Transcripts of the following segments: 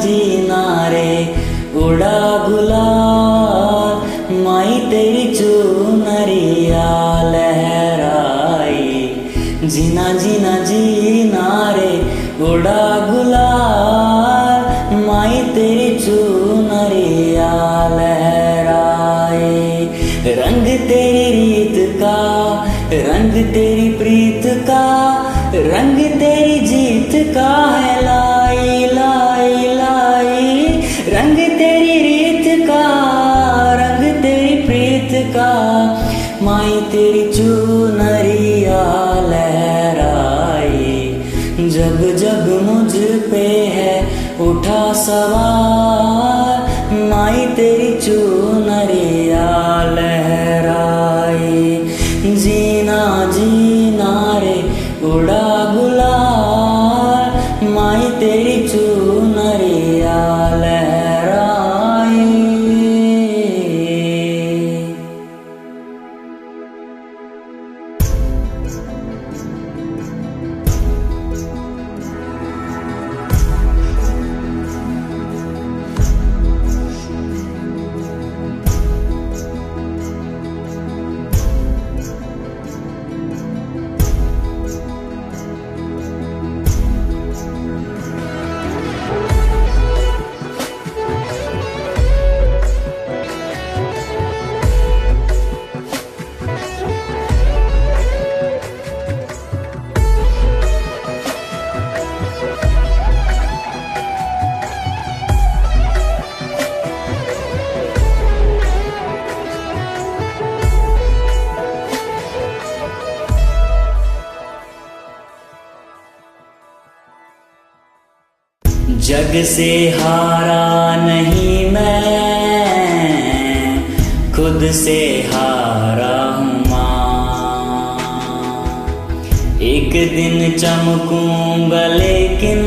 जीना रे उड़ा गुलाल, माई तेरी चूनरिया, लहराई। जीना जीना जीना रे उड़ा गुलाल, माई तेरी चूनरिया लहराए रंग तेरी रीत का, रंग तेरी प्रीत का, रंग तेरी जीत का है। का, माई तेरी चूनरिया लहराई। जब जब मुझ पे है, उठा सवार। माई तेरी चूनरिया लहराई। すみません。जग से हारा नहीं मैं, खुद से हारा हूँ माँ। एक दिन चमकूँगा लेकिन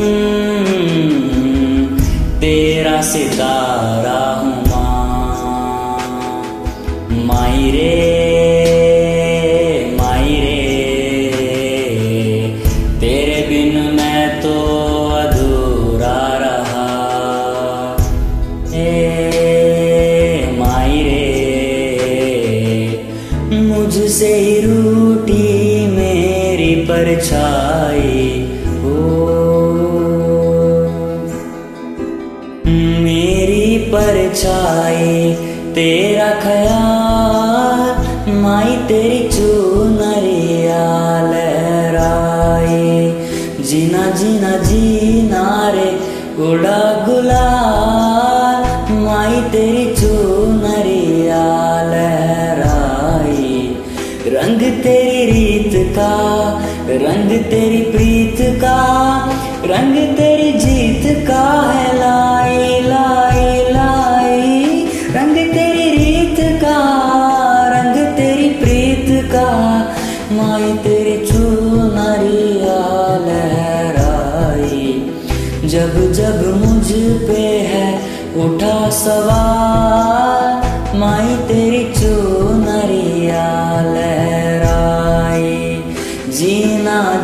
तेरा सितारा हूँ माँ। माई रे मुझसे ही रूठी मेरी परछाई। ओ। मेरी परछाई, तेरा ख्याल, माई तेरी चूनरिया लहराए जीना जीना जीना रे, उड़ा गुलाल रंग तेरी रीत का, रंग तेरी प्रीत का, रंग तेरी जीत का है लाई लाई लाई। रंग तेरी रीत का, रंग तेरी प्रीत का, माई तेरी चुनरिया लहराई जब जब मुझ पे है उठा सवार माई तेरी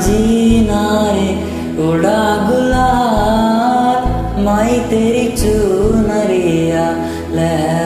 जीना रे उड़ा गुलाल माई तेरी चूनरिया लहर